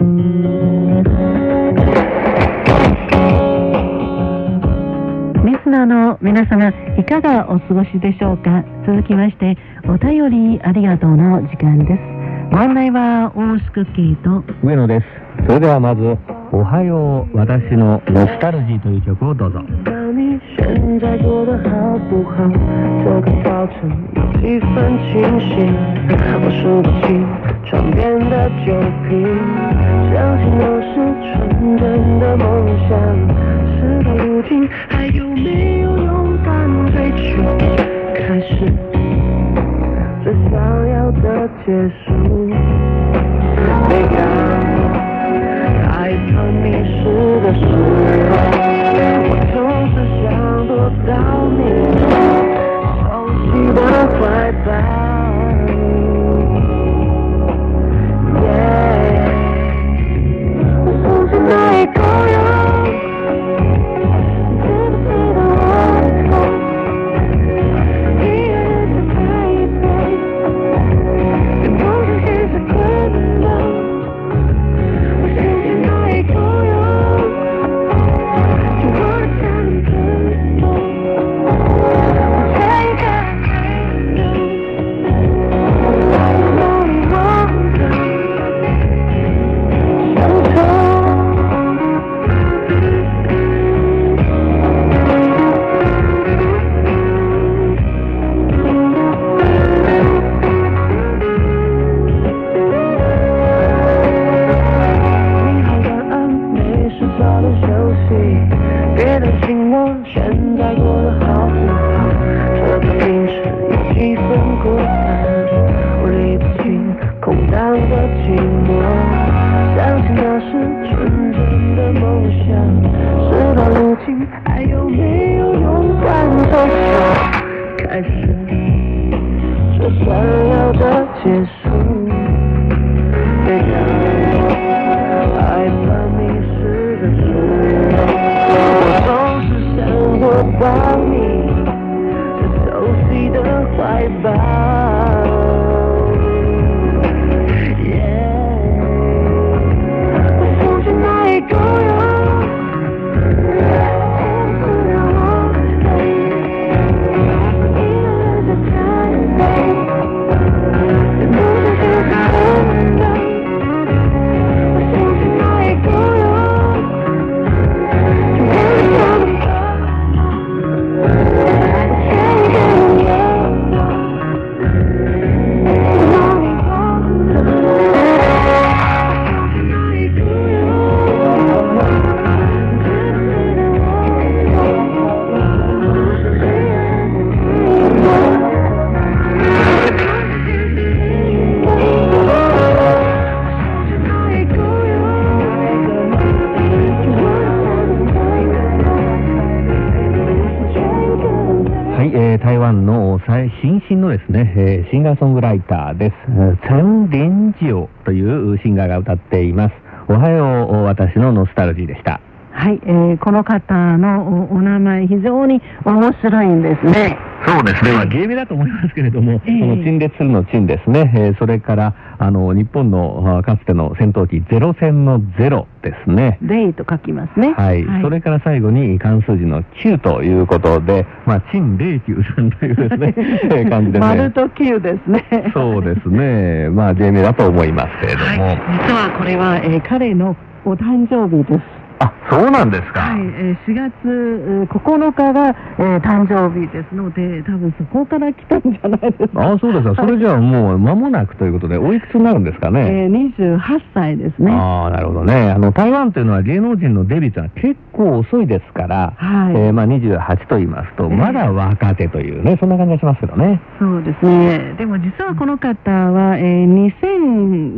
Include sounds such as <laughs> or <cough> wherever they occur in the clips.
リスナーの皆様いかがお過ごしでしょうか？続きましてお便りありがとうの時間です。ご案内は大須クッキーと。上野です。それではまず「おはよう私のノスタルジー」という曲をどうぞ你现在过得好不好？这个早晨有几分清醒，我数不清床边的酒瓶，相信都是纯真的梦想。事到如今，还有没有勇敢追求？开始最想要的结束。 的时候，我总是想躲到你熟悉的怀抱。分孤单，我理不清空荡的寂寞，想起那时纯真的梦想。ーソングライターです。えーチェン・リンジオというシンガーが歌っています。おはよう、私のノスタルジーでした。この方のおお名前非常に面白いんですねそうですね。まあ、芸名だと思いますけれども、ええその陳列するの陳ですね。えーそれから、あの、日本のあかつての戦闘機ゼロ戦のゼロですね。レイと書きますねはい、それから最後に関数字の9ということで、まあ、陳霊九さんというですね、<laughs> えー感じですね。丸と9ですねそうですね。まあ、芸名だと思いますけれども。はい、実はこれは、えー彼のお誕生日ですあ、そうなんですか。はい、えー4月えー9日が、えー誕生日ですので、多分そこから来たんじゃないですか。あそうですか。それじゃあもう間もなくということで、おいくつになるんですかね。えー28歳ですね。ああ、なるほどね。あの、台湾というのは芸能人のデビューというのは結構遅いですから、はいえーまあ28と言いますと、ええまだ若手というね、そんな感じがしますけどね。そうですね。でも実はこの方は、えー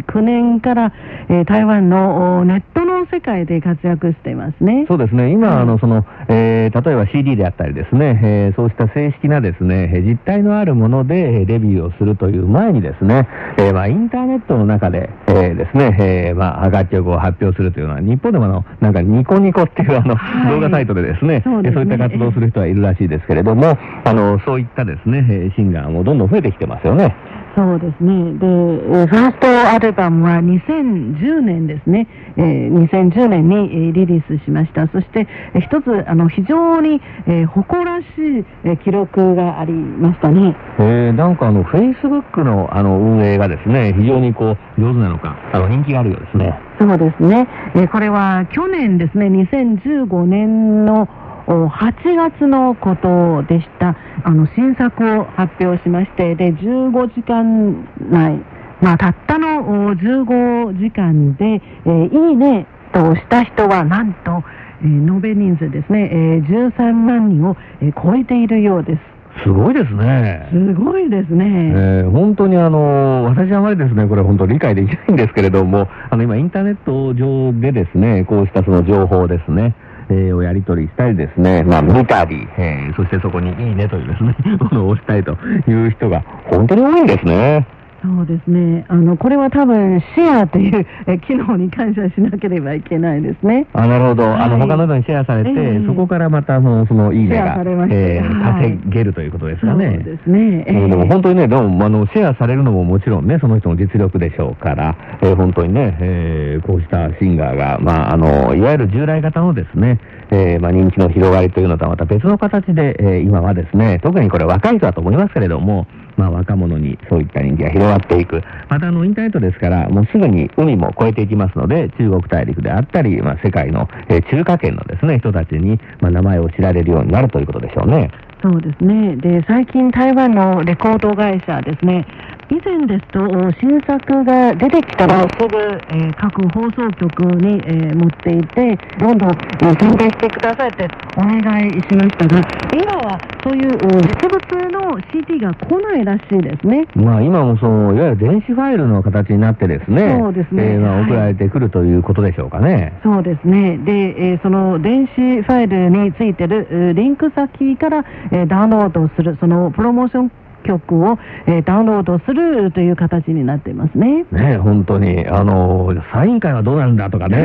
2009年から、えー台湾のおネットの世界で活躍していますね。そうですね。今、はいあの、その、えー例えば CD であったりですね、えーそうした正式なですね、えー実体のあるもので、えーデビューをするという前にですね、えーまあ、インターネットの中で、えーですね、えーまあ、楽曲を発表するというのは、日本でもあの、なんかニコニコっていうあの、はい動画サイトでですね、そうねえーそういった活動をする人はいるらしいですけれども、あの、そういったですね、えーシンガーもどんどん増えてきてますよね。そうですね。で、えーファーストアルバムは2010年ですね。えー2010年にえーリリースしました。そして、えー一つ、あの、非常に、えー誇らしい、えー記録がありましたね。えー、なんかあの、フェイスブックのあの運営がですね、非常にこう、上手なのか、あの、人気があるようですね。そうですね。えーこれは去年ですね、2015年のお8月のことでした。あの、新作を発表しまして、で、15時間内、まあ、たったのお15時間で、えーいいねと押した人は、なんと、えー延べ人数ですね、えー13万人を、えー超えているようです。すごいですね。すごいですね。えー本当にあの、私はあまりですね、これ本当理解できないんですけれども、あの今インターネット上でですね、こうしたその情報ですね、えーをやり取りしたりですね、まあ見たり、えーそしてそこにいいねというですね、ものを押したいという人が本当に多いんですね。そうですね。あの、これは多分、シェアというえ機能に感謝しなければいけないですね。あなるほど、あのはい他の人にシェアされて、ええそこからまたそのそのいいねがえーはい稼げるということですかそうね。ですね。えうんでもえ本当にね、でもあのシェアされるのももちろんね、その人の実力でしょうから、えー本当にね、えーこうしたシンガーが、まあ、あのいわゆる従来型のですね、えーまあ、人気の広がりというのとはまた別の形で、えー今はですね、特にこれ若い人だと思いますけれども、まあ、若者にそういった人気が広がっていく。またあのインターネットですから、もうすぐに海も越えていきますので、中国大陸であったり、まあ、世界の、えー中華圏のですね、人たちに、まあ、名前を知られるようになるということでしょうね。そうですね。で、最近台湾のレコード会社ですね、以前ですと、新作が出てきたらすぐ、えー各放送局に、えー持っていて、どんどん、えー宣伝してくださいってお願いしましたが、今はそういううん実物の CD が来ないらしいですね。まあ今もその、いわゆる電子ファイルの形になってですね、そうですねえーまあはい送られてくるということでしょうかね。そうですね。で、えーその電子ファイルについてるえーリンク先から、えーダウンロードする、そのプロモーション曲を、えーダウンロードするという形になっていますね。ねえ本当に、あの、サイン会はどうなんだとかね、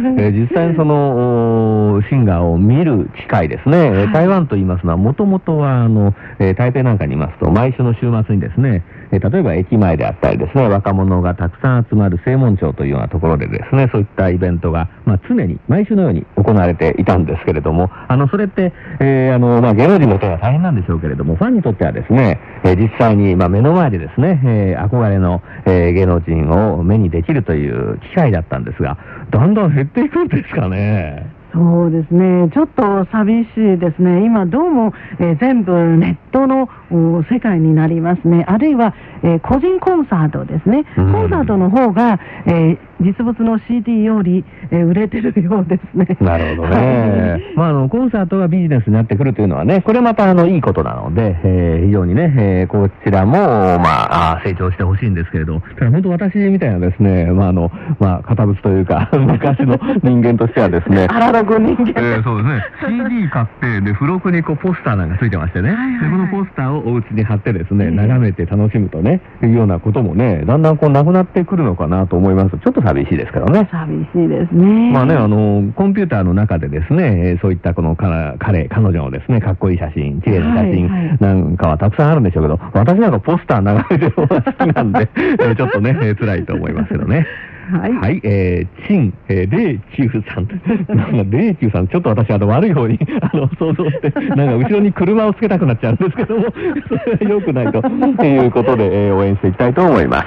<laughs> えー実際にその、おシンガーを見る機会ですね、えーはい台湾と言いますのは、もともとは、あの、えー台北なんかにいますと、毎週の週末にですね、えー例えば駅前であったりですね、若者がたくさん集まる正門町というようなところでですね、そういったイベントが、まあ、常に、毎週のように行われていたんですけれども、あの、それって、えーあの、まあ、芸能人の人は大変なんでしょうけれども、ファンにとってはですね、えー実際に、まあ、目の前でですね、えー憧れの、えー芸能人を目にできるという機会だったんですが、だんだん減っていくんですかね。そうですね。ちょっと寂しいですね。今どうも、えー全部ネットのお世界になりますね。あるいは、えー個人コンサートですね。うんコンサートの方が、えー実物の CD より、えー売れてるようですね。なるほどね。まあ、あの、コンサートがビジネスになってくるというのはね、これまた、あの、いいことなので、えー非常にね、えーこちらも、まあ、成長してほしいんですけれど、ただ本当私みたいなですね、まあ、あの、まあ、堅物というか、<laughs> 昔の人間としてはですね、<laughs> アナログ人間。えーそうですね。CD 買って、で、付録にこうポスターなんかついてましてね。はいはいはいで、このポスターをお家に貼ってですね、ええ眺めて楽しむとね、いうようなこともね、だんだんこうなくなってくるのかなと思います。ちょっと寂しいですけどね。寂しいですね。まあね、あの、コンピューターの中でですね、えーそういったこのか彼、彼女のですね、かっこいい写真、綺麗な写真はいはいなんかはたくさんあるんでしょうけど、私なんかポスター眺めてる方が好きなんで、え <laughs> ーちょっとね、えー辛いと思いますけどね。はい。はい、えー、チン、えー、レイチュウさん。<laughs> なんか、レイチュウさん、ちょっと私、あの、悪い方に、<laughs> あの、想像して、なんか、後ろに車をつけたくなっちゃうんですけども、<laughs> それは良くないと、いうことで、えー応援していきたいと思います。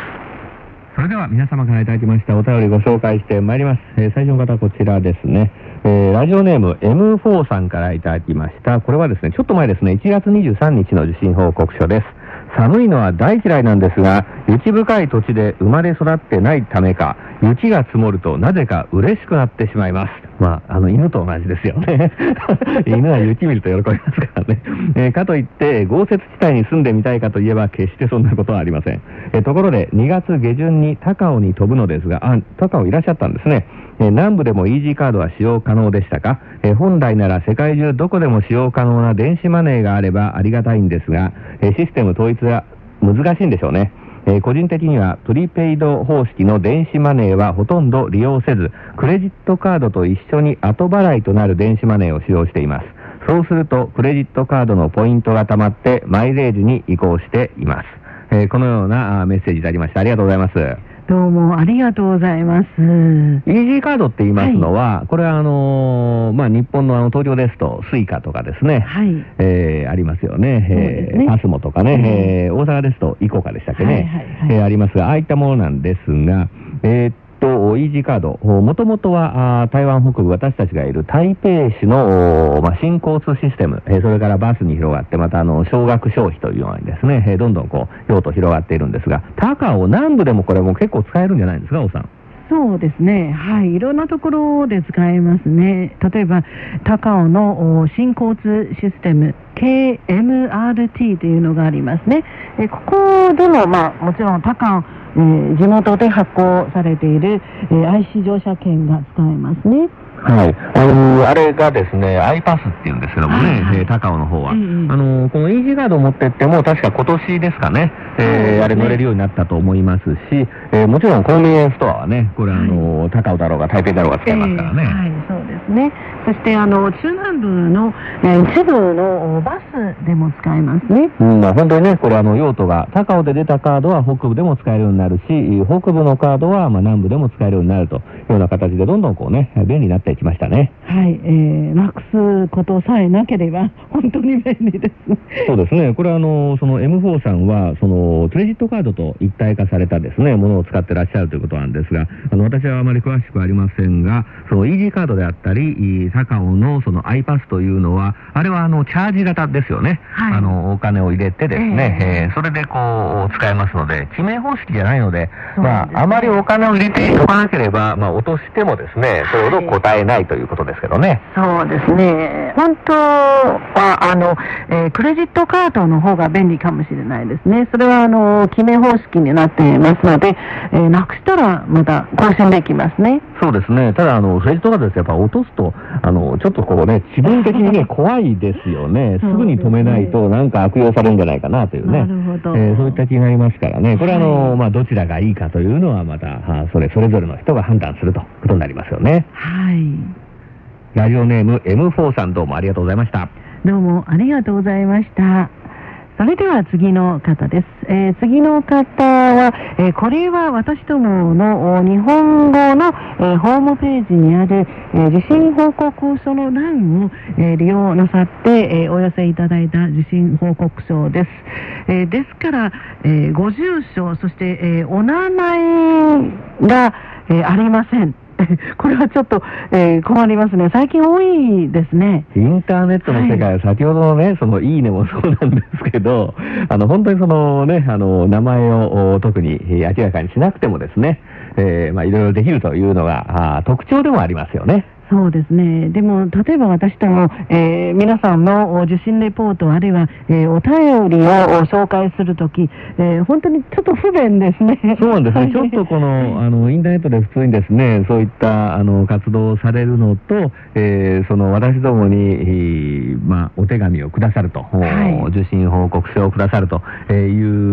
それでは皆様からいただきましたお便りご紹介してまいります。えー最初の方はこちらですね。えーラジオネーム M4 さんからいただきました。これはですね、ちょっと前ですね、1月23日の受信報告書です。寒いのは大嫌いなんですが、雪深い土地で生まれ育ってないためか、雪が積もるとなぜか嬉しくなってしまいます。まあ、あの、犬と同じですよね。<laughs> 犬は雪見ると喜びますからね。えーかといって、豪雪地帯に住んでみたいかといえば、決してそんなことはありません。えーところで、2月下旬に高尾に飛ぶのですが、あ、高尾いらっしゃったんですね。えー南部でもイージーカードは使用可能でしたか、えー本来なら世界中どこでも使用可能な電子マネーがあればありがたいんですが、えーシステム統一は難しいんでしょうね。えー個人的にはプリペイド方式の電子マネーはほとんど利用せず、クレジットカードと一緒に後払いとなる電子マネーを使用しています。そうすると、クレジットカードのポイントが貯まってマイレージに移行しています。えーこのようなメッセージいただきましたありがとうございます。どうもありがとうございます。 Easyカードって言いますのは、これはあのーまあ、日本のあの東京ですと、スイカとかですね、はい。えーありますよね、えーパスモとかね、えー大阪ですと、イコカでしたっけね、はいはいはい。えーありますが、ああいったものなんですが、えーっと、 EasyCard、もともとは台湾北部、私たちがいる台北市の、まあ、新交通システム、えそれからバスに広がって、またあの少額消費というようにですね、えどんどんこう用途広がっているんですが、高雄南部でもこれも結構使えるんじゃないですか、おさん。そうですね。はい。いろんなところで使えますね。例えば、高尾の新交通システム、KMRT というのがありますね。えここでも、まあ、もちろん高尾、えー地元で発行されている、えー IC 乗車券が使えますね。はい。あのあれがですね、iPass っていうんですけどもね、はいはいえー高尾の方は。うんうんあのこのイージーガードを持ってっても、確か今年ですかね、えーあれ乗れるようになったと思いますし、えーもちろんコンビニエンスストアはね、これあの、高尾だろうが台北だろうが使えますからね。えーはい、そうですね。そして、あの、中南部の、えー一部のおバスでも使えますね。うん、まあ本当にね、これあの用途が、高尾で出たカードは北部でも使えるようになるし、北部のカードはまあ南部でも使えるようになるというような形で、どんどんこうね、便利になっていきましたね。はい、えー、なくすことさえなければ、本当に便利ですね。そうですね。これはあの、その M4 さんは、その、クレジットカードと一体化されたですね、ものを使ってらっしゃるということなんですが、あの、私はあまり詳しくありませんが、そのイージーカードであったり、い高尾のその iPass というのは、あれはあの、チャージ型ですよね。はいあの、お金を入れてですね、えええーそれでこう、使えますので、記名方式じゃないので、ですねまあ、あまりお金を入れておかなければ、まあ、落としてもですね、それほど答えないということですけどね。そうですね。本当は、あの、えークレジットカードの方が便利かもしれないですね。それは、あの、記名方式になっていますので、えーなくしたらまた更新できますね。そうですね。ただ、あの、クレジットカードですやっぱ落とすと、あの、ちょっとこうね、自分的にね、怖いですよね。すぐに止めないと、なんか悪用されるんじゃないかなというね。なるほどえーそういった気になりますからね。これはあの、はいまあ、どちらがいいかというのは、また、あそれ、それぞれの人が判断するということになりますよね。はい。ラジオネーム M4 さんどうもありがとうございました。どうもありがとうございました。それでは次の方です。えー次の方は、えーこれは私どもの日本語の、えーホームページにある、えー地震報告書の欄を、え利用なさって、えお寄せいただいた地震報告書です。えですから、えご住所、そして、えお名前が、えありません。<laughs> これはちょっと、えー困りますね。最近多いですね。インターネットの世界は先ほどのね、そのいいねもそうなんですけど、あの、本当にそのね、あの、名前をお特にえー明らかにしなくてもですね、えーまあいろいろできるというのが特徴でもありますよね。そうですね。でも、例えば私ども、えー皆さんのお受信レポート、あるいは、えーお便りをお紹介するとき、えー本当にちょっと不便ですね。そうなんですね。は <laughs> いちょっとこの、あの、インターネットで普通にですね、そういった、あの、活動をされるのと、えーその、私どもに、えーまあ、お手紙をくださると、はいお受信報告書をくださるとえーいう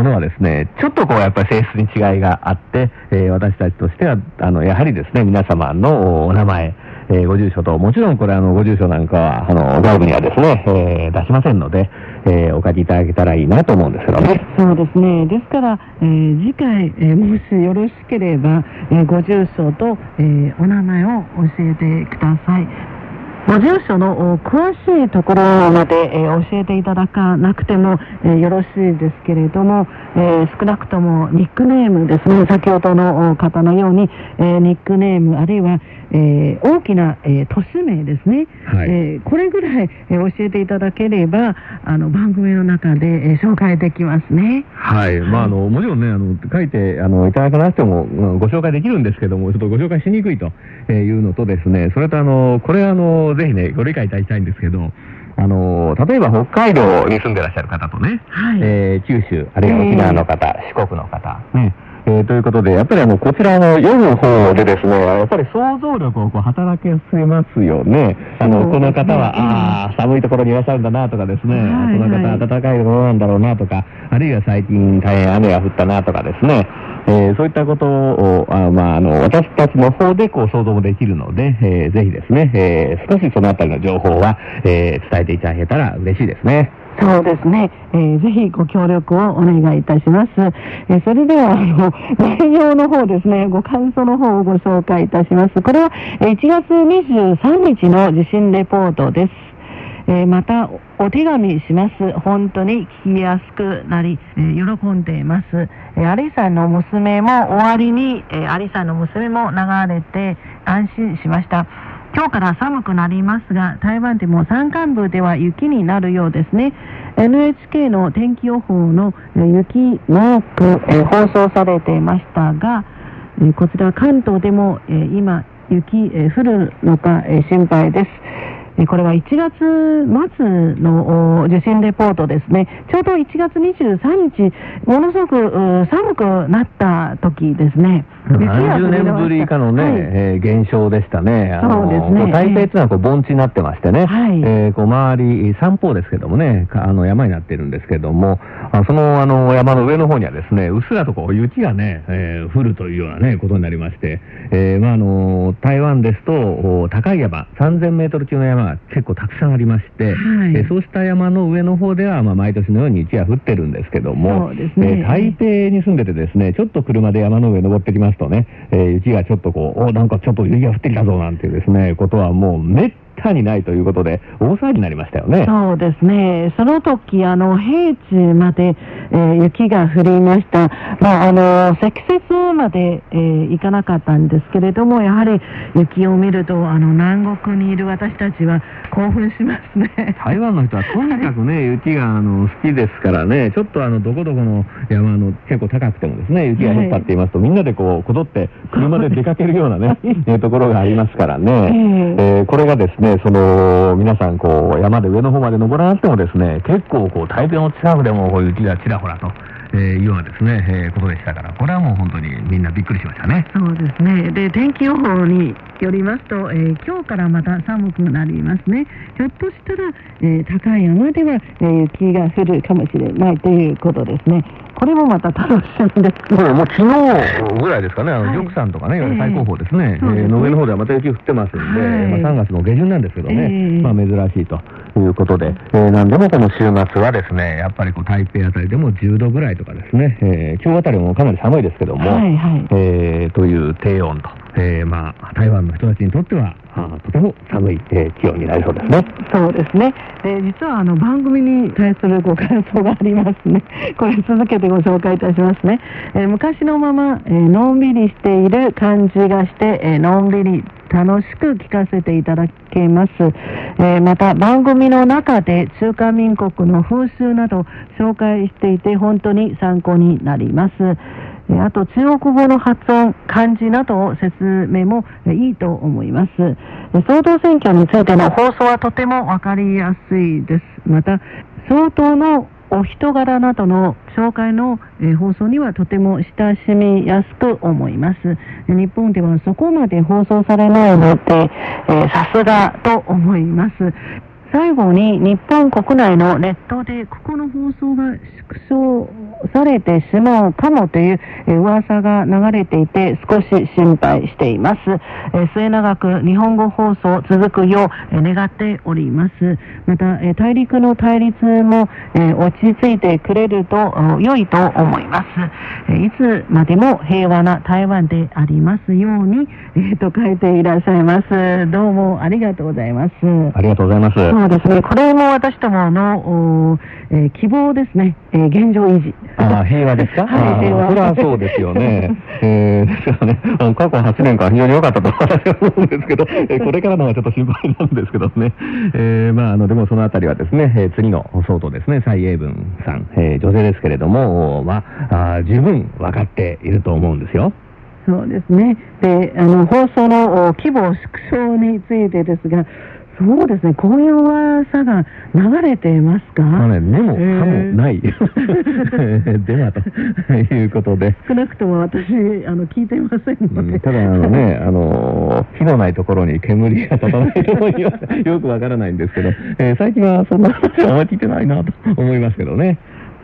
ものはですね、ちょっとこう、やっぱり性質に違いがあって、えー私たちとしては、あの、やはりですね、皆様のお名前、えーご住所と、もちろんこれあの、ご住所なんかは、あの、外部にはですね、えー出しませんので、えーお書きいただけたらいいなと思うんですけどね。そうですね。ですから、えー次回、えーもしよろしければ、えーご住所と、えーお名前を教えてください。ご住所の詳しいところまで、えー教えていただかなくても、えーよろしいですけれども、えー少なくともニックネームですね、先ほどの方のように、えニックネームあるいは、えー大きな、えー都市名ですね、はいえーこれぐらい、えー教えていただければ、あの番組の中で、えー紹介できますね。はい。まあ、あの、もちろんね、あの、書いて、あの、いただかなくても、うんご紹介できるんですけども、ちょっとご紹介しにくいとえーいうのとですね、それとあの、これあの、ぜひね、ご理解いただきたいんですけど、あの、例えば北海道に住んでらっしゃる方とね、はい。えー九州、あるいは沖縄の方、四国の方、ね、えーということで、やっぱりあの、こちらの読む方でですね、やっぱり想像力をこう働かせますよね。あの、この方は、うん。ああ、寒いところにいらっしゃるんだなとかですね、はいこの方はいは暖かいところなんだろうなとか、あるいは最近大変雨が降ったなとかですね、えーそういったことを、あまあ、あの、私たちの方でこう想像もできるので、えーぜひですね、えー少しそのあたりの情報は、えー伝えていただけたら嬉しいですね。そうですね、えーぜひご協力をお願いいたします。えーそれでは、あの、<laughs> 内容の方ですね、ご感想の方をご紹介いたします。これは、え1月23日の地震レポートです。えーまたお手紙します。本当に聞きやすくなり、えー喜んでいます。えーアリさんの娘も終わりに、えーアリさんの娘も流れて安心しました。今日から寒くなりますが、台湾でも山間部では雪になるようですね。NHK の天気予報の雪マーク、え放送されていましたが、こちら関東でも、今雪、え降るのか、心配です。えーこれは1月末のお受信レポートですね。ちょうど1月23日、ものすごくう寒くなった時ですね。雪が降30りました。年ぶり以下のね、はい。えー現象でしたね。あのそうですね。こう台北っていうのはこう盆地になってましてね、はい。えーこう周り、山方ですけどもね、かあの山になってるんですけども、あそのあの山の上の方にはですね、うっすらとこう雪がね、えー降るというようなね、ことになりまして、えーまああの、台湾ですと、お高い山、3000メートル級の山が結構たくさんありまして、はい。えーそうした山の上の方では、まあ毎年のように雪が降ってるんですけども、ね。えー台北に住んでてですね、ちょっと車で山の上登ってきますとね、えー雪がちょっとこう、おなんかちょっと雪が降ってきたぞなんていうですね、ことはもうめったにないということで、大騒ぎになりましたよね。そうですね。その時、あの、平地まで、えー雪が降りました。まあ、あの、積雪まで、えー行かなかったんですけれども、やはり雪を見ると、あの、南国にいる私たちは興奮しますね。<laughs> 台湾の人はとにかくね、雪があの好きですからね、ちょっとあのどこどこの山の結構高くてもですね、雪が降ったって言いますと、みんなでこう、こぞって車で出かけるようなね、え <laughs> ーところがありますからね、ええーこれがですね、その、皆さんこう、山で上の方まで登らなくてもですね、結構こう、台北の近くでもこう雪がちらほらと、えーいうようなですね、えーことでしたから、これはもう本当にみんなびっくりしましたね。そうですね。で、天気予報によりますと、えー今日からまた寒くなりますね。ひょっとしたら、えー高い山では、えー雪が降るかもしれないということですね。これもまた楽しみですね。もうもう昨日ぐらいですかね、あの、はい。玉山とかね、いわゆる最高峰ですね、えーの上の方ではまた雪降ってますんで、はい。まあ、3月の下旬なんですけどね、ええ。まあ珍しいということで、えーなんでもこの週末はですね、やっぱりこう台北あたりでも10度ぐらいとかですね、えー今日あたりもかなり寒いですけども、はいはい。えーという低温と、えーまあ台湾の人たちにとっては、あーとても寒い、えー気温になりそうですね。そうですね。で、実はあの番組に対するご感想がありますね。これ続けてご紹介いたしますね。えー昔のまま、えーのんびりしている感じがして、えーのんびり楽しく聞かせていただけます。えまた番組の中で中華民国の風習など紹介していて本当に参考になります。あと中国語の発音、漢字などを説明もいいと思います。総統選挙についての放送はとてもわかりやすいです。また、総統のお人柄などの紹介の、え放送にはとても親しみやすく思います。日本ではそこまで放送されないので、えさすがと思います。最後に日本国内のネットでここの放送が縮小されてしまうかもというえー噂が流れていて少し心配しています。えー末永く日本語放送続くようえー願っております。また、えー大陸の対立もえー落ち着いてくれるとお良いと思います。えーいつまでも平和な台湾でありますように、えーと書いていらっしゃいます。どうもありがとうございます。ありがとうございます。そうですね。これも私どもの、おえー希望ですね。えー現状維持。ああ、平和ですか？<laughs> はい平和それはそうですよね。<laughs> えー、ですからね、あの過去8年間非常に良かったと私は思うんですけど、えーこれからのがちょっと心配なんですけどね。えー、まあ、あの、でもそのあたりはですね、えー次の総統ですね、蔡英文さん、えー女性ですけれども、まあ、あー十分分かっていると思うんですよ。そうですね。で、あの、放送のお規模縮小についてですが、そうですね。こういう噂が流れていますか、まあね、でも、えーかもない。<laughs> では、ということで。少なくとも私、あの、聞いていませんので。うんただ、あのね、<laughs> あの火のないところに煙が立たないとには <laughs> よくわからないんですけど、えー最近はそんな話はあんまり聞いてないなと思いますけどね。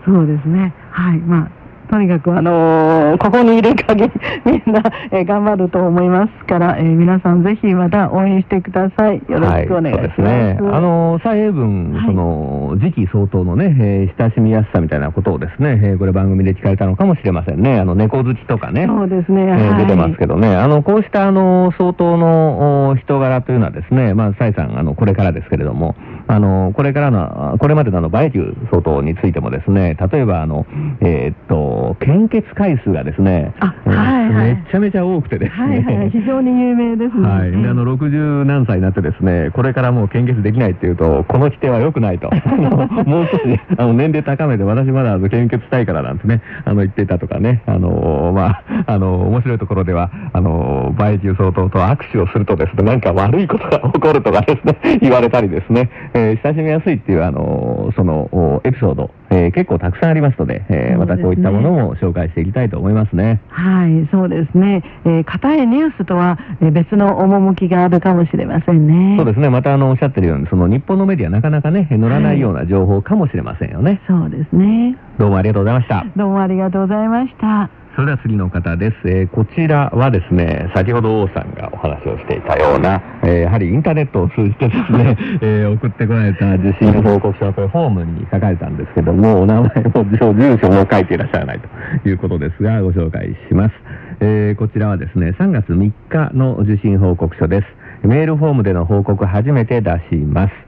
そうですね。はい。まあ、とにかく、あのーここにいる限り、<laughs> みんな、えー頑張ると思いますから、えー皆さんぜひまた応援してください。よろしくお願いします。はい、そうですね。あの、蔡英文、はいその、次期総統のね、えー親しみやすさみたいなことをですね、えーこれ番組で聞かれたのかもしれませんね。あの、猫好きとかね。そうですね、えーはい出てますけどね、あの、こうした、あの、総統のお人柄というのはですね、まあ、蔡さん、あの、これからですけれども、あの、これからの、あこれまでのあの、バイキュー総統についてもですね、例えば、あの、えーっと、献血回数がですね、はいはいめちゃめちゃ多くてですね、はいはい、非常に有名ですね。はい。で、あの、60何歳になってですね、これからもう献血できないっていうと、この規定は良くないと。<laughs> もう少し、あの、年齢高めて、私まだ献血したいからなんてね、あの、言っていたとかね、あの、まあ、あの、面白いところでは、あの、バイキュー総統と握手をするとですね、なんか悪いことが起こるとかですね、言われたりですね、えー親しみやすいっていう、あの、その、おエピソード、えー結構たくさんありますので、えーまたこういったものも紹介していきたいと思いますね。はい、そうですね。えー、硬いニュースとは、えー別の趣があるかもしれませんね。そうですね。またあの、おっしゃってるように、その日本のメディアなかなかね、乗らないような情報かもしれませんよね。そうですね。どうもありがとうございました。どうもありがとうございました。それでは次の方です。えーこちらはですね、先ほど王さんがお話をしていたような、えーやはりインターネットを通じてですね、<laughs> えー送ってこられた受信報告書はこれフォームに書かれたんですけども、お名前も住住所も書いていらっしゃらないということですが、ご紹介します。えこちらはですね、3月3日の受信報告書です。メールフォームでの報告初めて出します。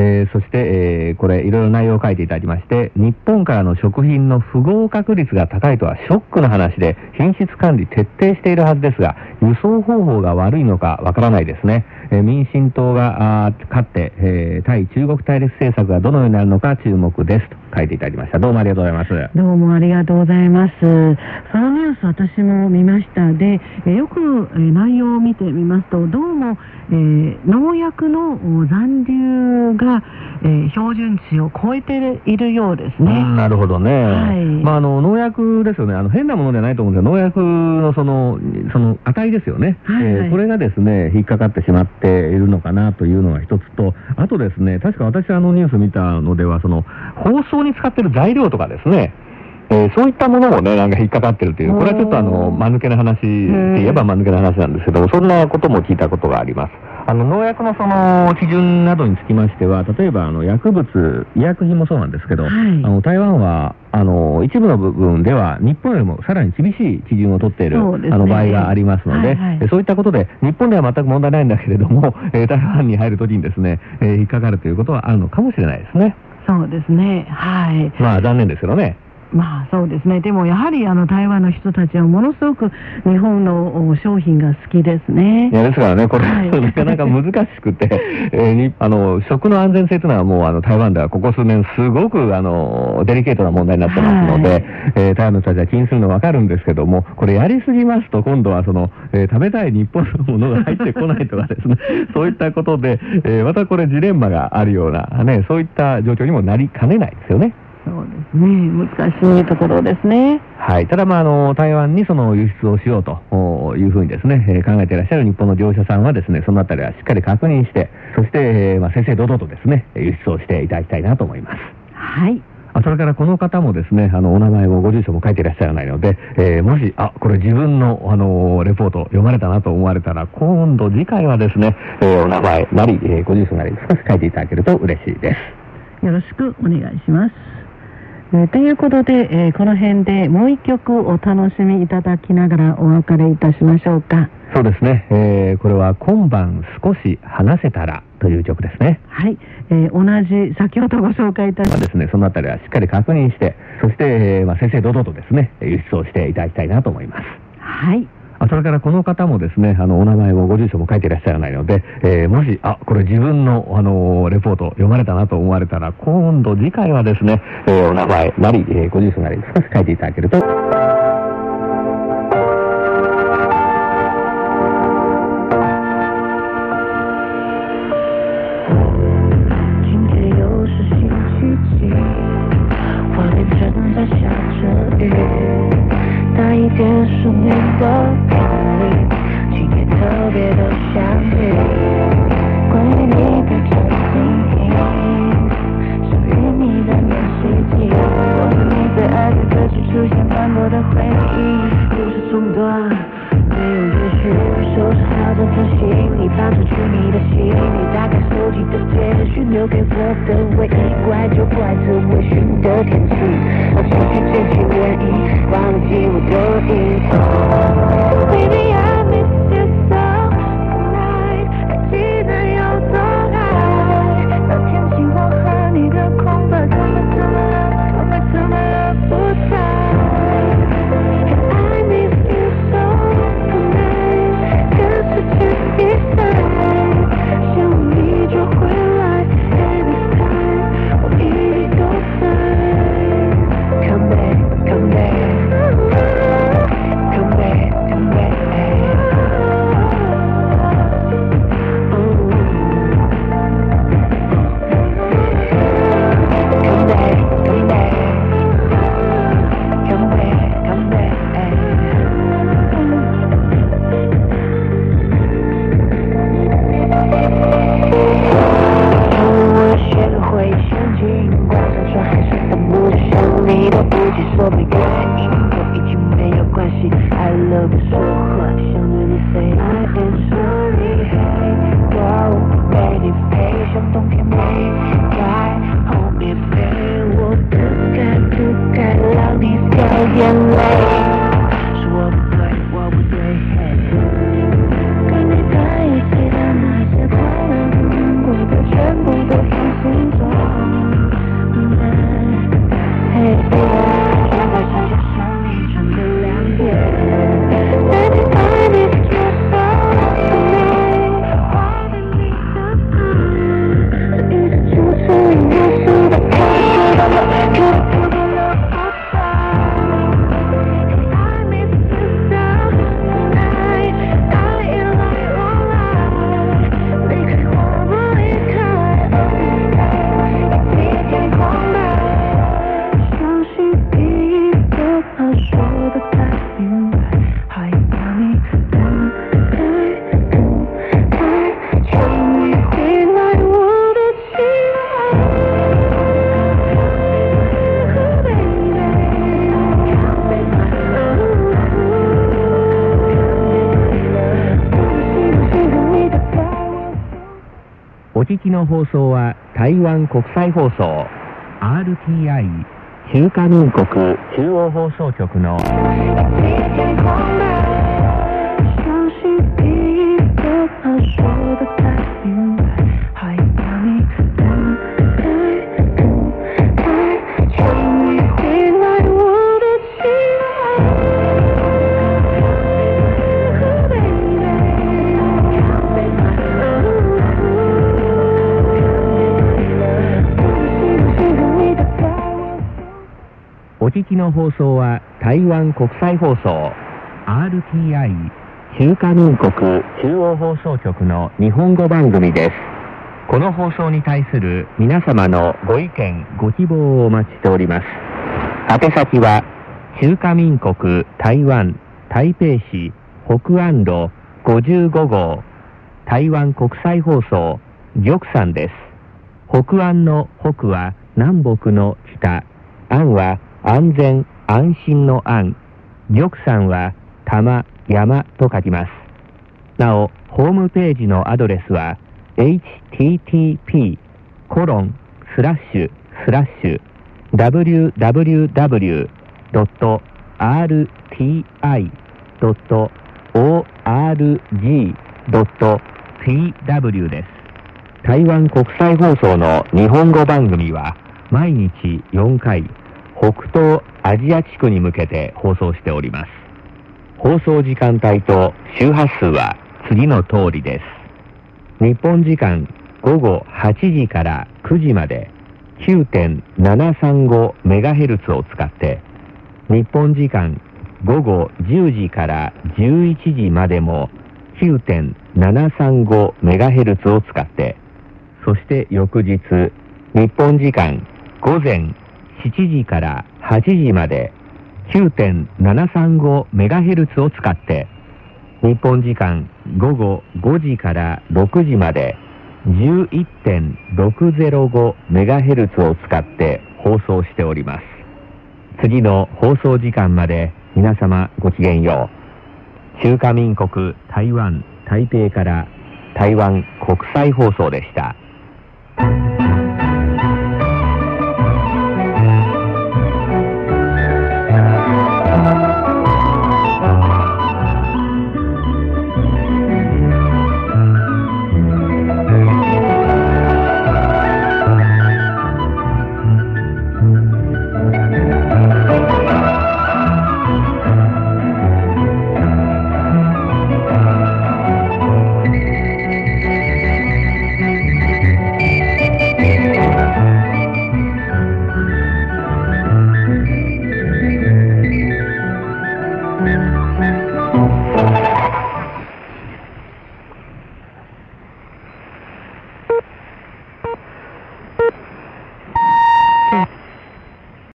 えーそして、えーこれ、いろいろ内容を書いていただきまして、日本からの食品の不合格率が高いとはショックな話で、品質管理徹底しているはずですが、輸送方法が悪いのかわからないですね。えー民進党が勝って、えー対中国対立政策がどのようになるのか注目ですと書いていただきました。どうもありがとうございます。どうもありがとうございます。そのニュース私も見ました。で、えーよく、えー内容を見てみますと、どうも、えー農薬のお残留が、えー標準値を超えているようですね。うんなるほどね。はいまあ、あの、農薬ですよね。あの、変なものじゃないと思うんですよ。農薬のその、その値ですよね。はいはいえーこれがですね、引っかかってしまっているのかなというのが一つと、あとですね、確か私あのニュース見たのでは、その、包装に使ってる材料とかですね、えーそういったものもね、なんか引っかかってるという、これはちょっとあの、間抜けな話って言えば間抜けな話なんですけども、そんなことも聞いたことがあります。あの、農薬のその、基準などにつきましては、例えばあの、薬物、医薬品もそうなんですけど、はいあの、台湾は、あの、一部の部分では、日本よりもさらに厳しい基準を取っている、ねあの、場合がありますので、はいはいえそういったことで、日本では全く問題ないんだけれども、えー台湾に入るときにですね、えー引っかかるということはあるのかもしれないですね。そうですね。はい。まあ、残念ですけどね。まあそうですね。でもやはりあの台湾の人たちはものすごく日本のお商品が好きですねい。や、ですからね、これ、はい <laughs> なかなか難しくて、<laughs> えーにあの、食の安全性というのはもう、あの、台湾ではここ数年、すごく、あの、デリケートな問題になってますので、はいえー台湾の人たちは気にするのわかるんですけども、これやりすぎますと、今度はその、えー食べたい日本のものが入ってこないとかですね、<laughs> そういったことで、えーまたこれジレンマがあるような、ね、そういった状況にもなりかねないですよね。そうですね。難しいところですね。はい。ただ、まあ、あの、台湾にその輸出をしようとおいうふうにですね、えー考えていらっしゃる日本の業者さんはですね、そのあたりはしっかり確認して、そして、えーまあ、正々堂々とですね、輸出をしていただきたいなと思います。はい。あそれからこの方もですね、あの、お名前もご住所も書いていらっしゃらないので、えーもし、あ、これ自分の、あの、レポート読まれたなと思われたら、今度次回はですね、えーお名前なり、えーご住所なり少し書いていただけると嬉しいです。よろしくお願いします。えーということで、えーこの辺でもう一曲お楽しみいただきながらお別れいたしましょうか。そうですね、えーこれは今晩少し話せたらという曲ですね。はい。えー同じ、先ほどご紹介いたしまあですね、そのあたりはしっかり確認して、そして、えーまあ、正々堂々とですね、輸出をしていただきたいなと思います。はい。それからこの方もですね、あの、お名前もご住所も書いていらっしゃらないので、えーもし、あ、これ自分の、あのレポート読まれたなと思われたら、今度次回はですね、えーお名前なり、えご住所なり少し書いていただけると、Cooper. 国際放送 RTI 中華民国中央放送局の。聞きの放送は台湾国際放送 RTI 中華民国中央放送局の日本語番組です。この放送に対する皆様のご意見ご希望をお待ちしております。宛先は中華民国台湾台北市北安路55号台湾国際放送玉山です。北安の北は南北の北安は安全安心の安玉山は玉山と書きます。なおホームページのアドレスは http コロンスラッシュスラッシュ www.rti.org.tw です。台湾国際放送の日本語番組は毎日4回。北東アジア地区に向けて放送しております。放送時間帯と周波数は次の通りです。日本時間午後8時から9時まで 9.735MHz を使って日本時間午後10時から11時までも 9.735MHz を使ってそして翌日日本時間午前7時から8時まで 9.735MHz を使って日本時間午後5時から6時まで 11.605MHz を使って放送しております次の放送時間まで皆様ごきげんよう。中華民国台湾台北から台湾国際放送でした。